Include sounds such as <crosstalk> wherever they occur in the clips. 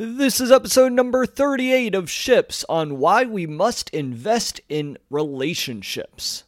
This is episode number 38 of Ships on why we must invest in relationships.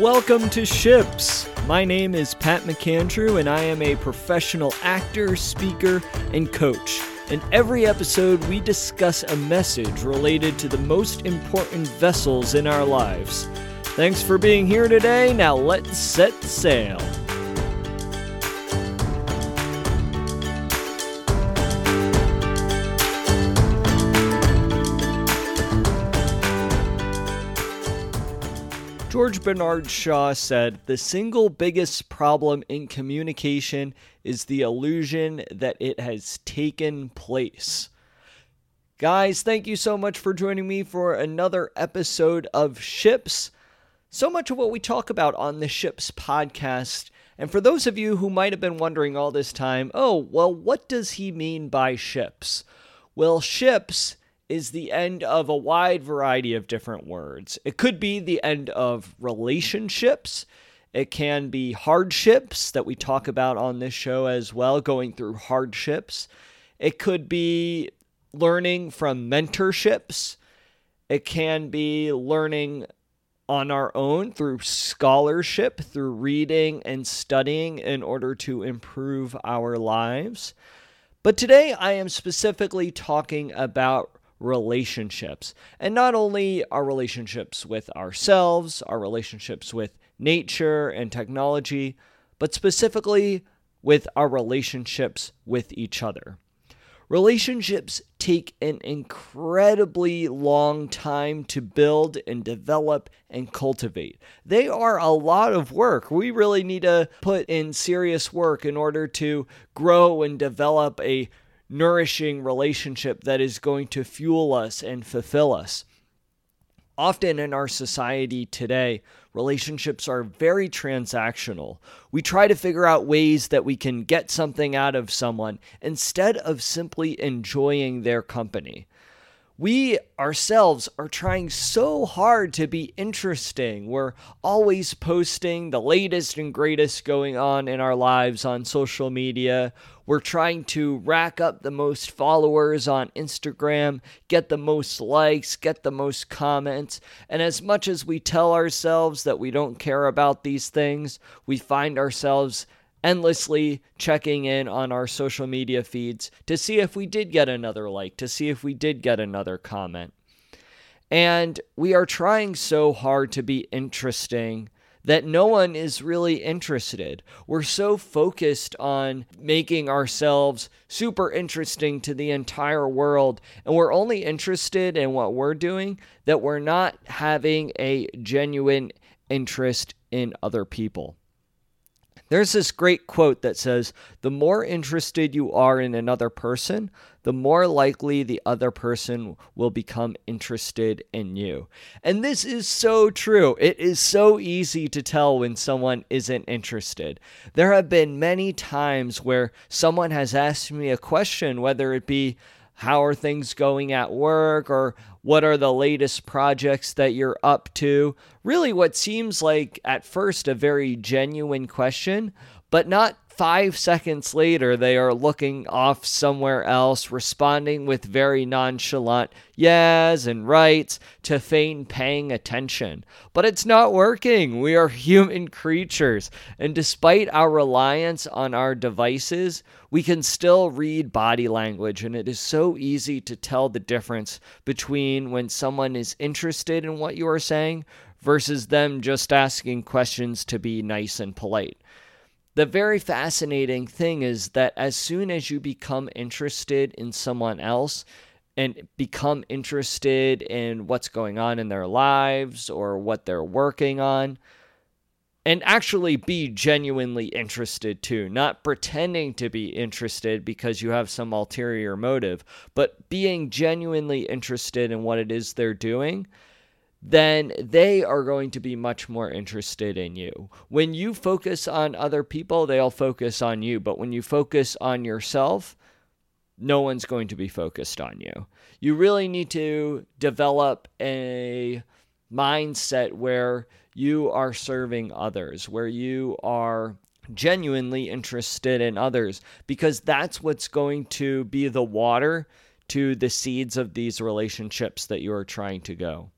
Welcome to Ships. My name is Pat McAndrew, and I am a professional actor, speaker, and coach. In every episode, we discuss a message related to the most important vessels in our lives. Thanks for being here today. Now let's set sail. George Bernard Shaw said, The single biggest problem in communication is the illusion that it has taken place. Guys, thank you so much for joining me for another episode of Ships. So much of what we talk about on the Ships podcast. And for those of you who might have been wondering all this time, oh, well, what does he mean by ships? Well, ships is the end of a wide variety of different words. It could be the end of relationships. It can be hardships that we talk about on this show as well, going through hardships. It could be learning from mentorships. It can be learning on our own through scholarship, through reading and studying in order to improve our lives. But today I am specifically talking about relationships. And not only our relationships with ourselves, our relationships with nature and technology, but specifically with our relationships with each other. Relationships take an incredibly long time to build and develop and cultivate. They are a lot of work. We really need to put in serious work in order to grow and develop a nourishing relationship that is going to fuel us and fulfill us. Often in our society today, relationships are very transactional. We try to figure out ways that we can get something out of someone instead of simply enjoying their company we ourselves are trying so hard to be interesting. We're always posting the latest and greatest going on in our lives on social media. We're trying to rack up the most followers on Instagram, get the most likes, get the most comments. And as much as we tell ourselves that we don't care about these things, we find ourselves endlessly checking in on our social media feeds to see if we did get another like, to see if we did get another comment. And we are trying so hard to be interesting that no one is really interested. We're so focused on making ourselves super interesting to the entire world, and we're only interested in what we're doing that we're not having a genuine interest in other people. There's this great quote that says, The more interested you are in another person, the more likely the other person will become interested in you. And this is so true. It is so easy to tell when someone isn't interested. There have been many times where someone has asked me a question, whether it be, how are things going at work or what are the latest projects that you're up to? Really, what seems like at first a very genuine question, but not five seconds later, they are looking off somewhere else, responding with very nonchalant yes and rights to feign paying attention. But it's not working. We are human creatures. And despite our reliance on our devices, we can still read body language. And it is so easy to tell the difference between when someone is interested in what you are saying versus them just asking questions to be nice and polite the very fascinating thing is that as soon as you become interested in someone else and become interested in what's going on in their lives or what they're working on, and actually be genuinely interested too, not pretending to be interested because you have some ulterior motive, but being genuinely interested in what it is they're doing then they are going to be much more interested in you. When you focus on other people, they'll focus on you. But when you focus on yourself, no one's going to be focused on you. You really need to develop a mindset where you are serving others, where you are genuinely interested in others, because that's what's going to be the water to the seeds of these relationships that you are trying to go.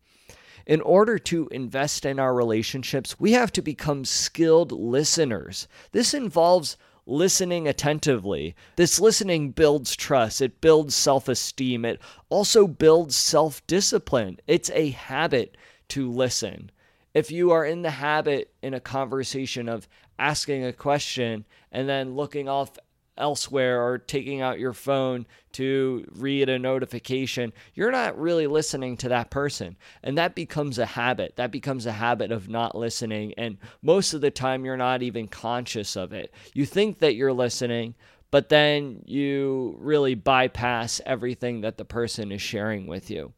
In order to invest in our relationships, we have to become skilled listeners. This involves listening attentively. This listening builds trust, it builds self esteem, it also builds self discipline. It's a habit to listen. If you are in the habit in a conversation of asking a question and then looking off elsewhere or taking out your phone to read a notification, you're not really listening to that person. And that becomes a habit. That becomes a habit of not listening. And most of the time, you're not even conscious of it. You think that you're listening, but then you really bypass everything that the person is sharing with you.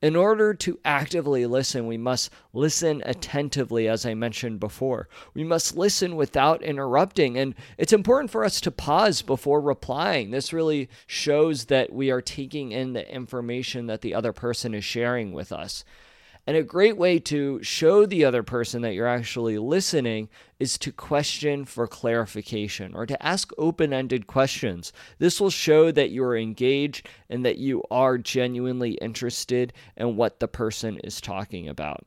In order to actively listen, we must listen attentively, as I mentioned before. We must listen without interrupting. And it's important for us to pause before replying. This really shows that we are taking in the information that the other person is sharing with us. And a great way to show the other person that you're actually listening is to question for clarification or to ask open ended questions. This will show that you are engaged and that you are genuinely interested in what the person is talking about.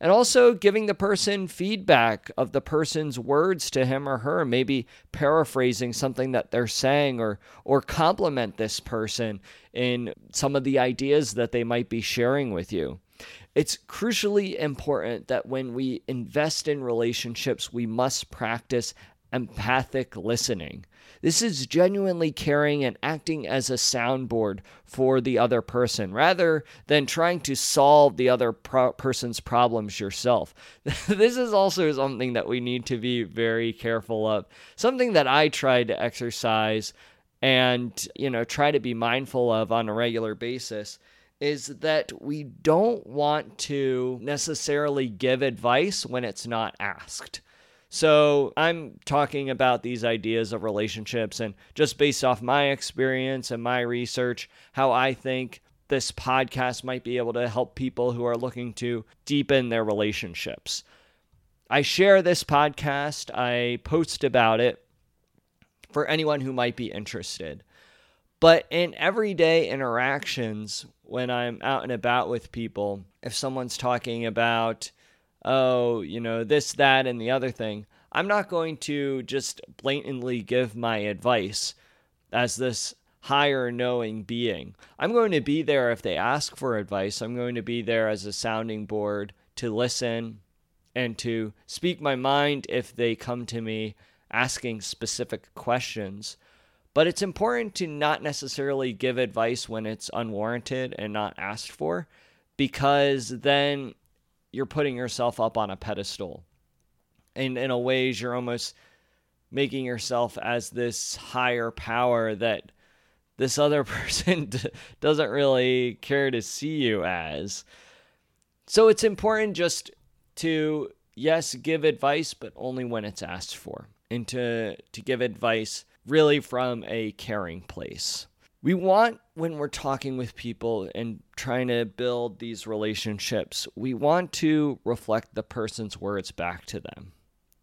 And also giving the person feedback of the person's words to him or her, maybe paraphrasing something that they're saying or or compliment this person in some of the ideas that they might be sharing with you. It's crucially important that when we invest in relationships, we must practice empathic listening. This is genuinely caring and acting as a soundboard for the other person rather than trying to solve the other pro- person's problems yourself. <laughs> this is also something that we need to be very careful of. Something that I try to exercise and, you know, try to be mindful of on a regular basis is that we don't want to necessarily give advice when it's not asked. So, I'm talking about these ideas of relationships and just based off my experience and my research, how I think this podcast might be able to help people who are looking to deepen their relationships. I share this podcast, I post about it for anyone who might be interested. But in everyday interactions, when I'm out and about with people, if someone's talking about, oh, you know, this, that, and the other thing, I'm not going to just blatantly give my advice as this higher knowing being. I'm going to be there if they ask for advice. I'm going to be there as a sounding board to listen and to speak my mind if they come to me asking specific questions. But it's important to not necessarily give advice when it's unwarranted and not asked for, because then you're putting yourself up on a pedestal. And in a ways, you're almost making yourself as this higher power that this other <laughs> person doesn't really care to see you as. So it's important just to, yes, give advice, but only when it's asked for, and to, to give advice really from a caring place. We want, when we're talking with people and trying to build these relationships, we want to reflect the person's words back to them.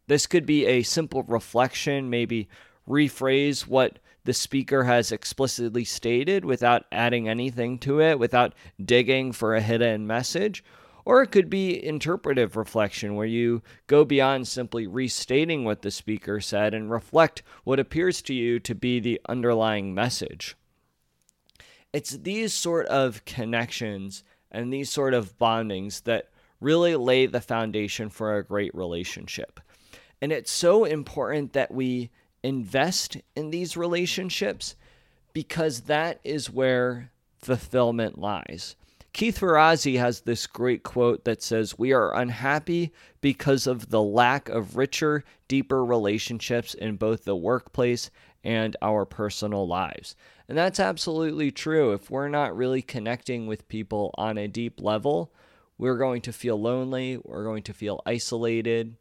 This could be a simple reflection, maybe rephrase what the speaker has explicitly stated without adding anything to it, without digging for a hidden message, or it could be interpretive reflection, where you go beyond simply restating what the speaker said and reflect what appears to you to be the underlying message. It's these sort of connections and these sort of bondings that really lay the foundation for a great relationship. And it's so important that we invest in these relationships because that is where fulfillment lies. Keith Ferrazzi has this great quote that says, We are unhappy because of the lack of richer, deeper relationships in both the workplace and our personal lives. And that's absolutely true. If we're not really connecting with people on a deep level, we're going to feel lonely, we're going to feel isolated.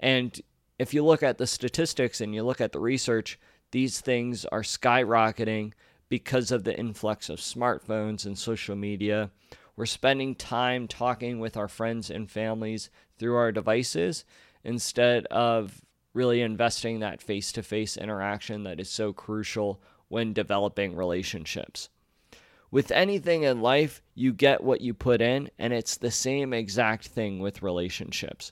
And if you look at the statistics and you look at the research, these things are skyrocketing because of the influx of smartphones and social media We're spending time talking with our friends and families through our devices instead of really investing that face to face interaction that is so crucial when developing relationships. With anything in life, you get what you put in, and it's the same exact thing with relationships.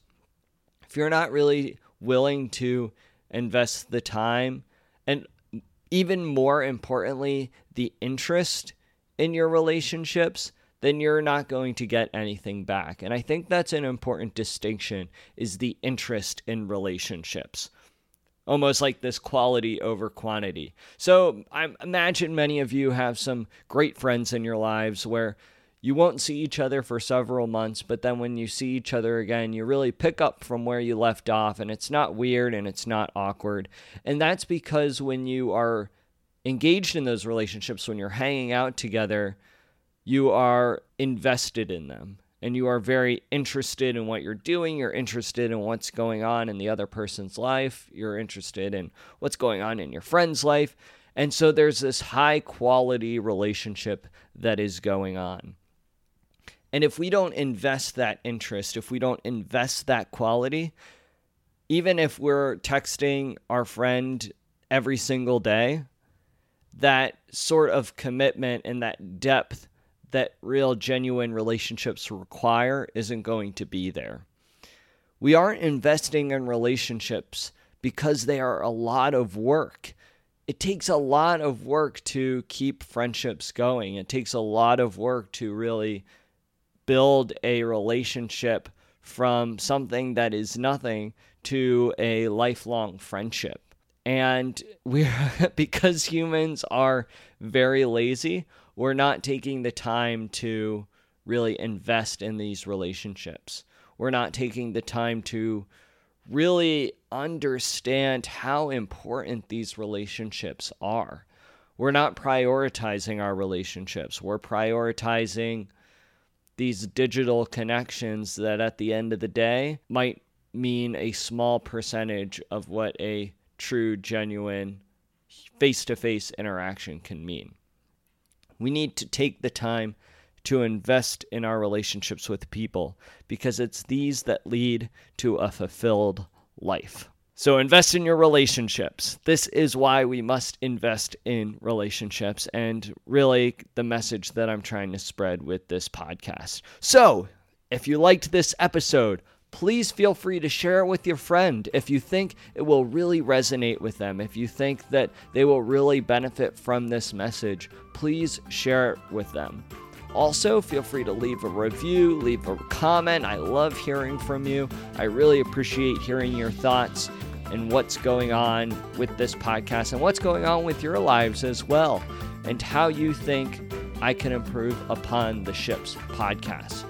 If you're not really willing to invest the time and even more importantly, the interest in your relationships, then you're not going to get anything back. And I think that's an important distinction is the interest in relationships. Almost like this quality over quantity. So I imagine many of you have some great friends in your lives where you won't see each other for several months, but then when you see each other again, you really pick up from where you left off, and it's not weird and it's not awkward. And that's because when you are engaged in those relationships, when you're hanging out together, you are invested in them and you are very interested in what you're doing. You're interested in what's going on in the other person's life. You're interested in what's going on in your friend's life. And so there's this high quality relationship that is going on. And if we don't invest that interest, if we don't invest that quality, even if we're texting our friend every single day, that sort of commitment and that depth that real genuine relationships require isn't going to be there. We aren't investing in relationships because they are a lot of work. It takes a lot of work to keep friendships going. It takes a lot of work to really build a relationship from something that is nothing to a lifelong friendship. And we're <laughs> because humans are very lazy, we're not taking the time to really invest in these relationships. We're not taking the time to really understand how important these relationships are. We're not prioritizing our relationships. We're prioritizing these digital connections that at the end of the day might mean a small percentage of what a true, genuine, face to face interaction can mean. We need to take the time to invest in our relationships with people because it's these that lead to a fulfilled life. So invest in your relationships. This is why we must invest in relationships and really the message that I'm trying to spread with this podcast. So, if you liked this episode, please feel free to share it with your friend if you think it will really resonate with them. If you think that they will really benefit from this message, please share it with them. Also, feel free to leave a review, leave a comment. I love hearing from you. I really appreciate hearing your thoughts and what's going on with this podcast and what's going on with your lives as well, and how you think I can improve upon the Ships podcast.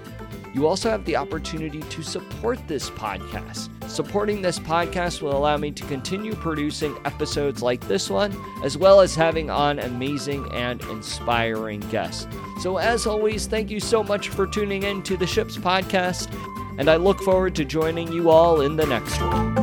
You also have the opportunity to support this podcast. Supporting this podcast will allow me to continue producing episodes like this one, as well as having on amazing and inspiring guests. So, as always, thank you so much for tuning in to the Ships podcast, and I look forward to joining you all in the next one.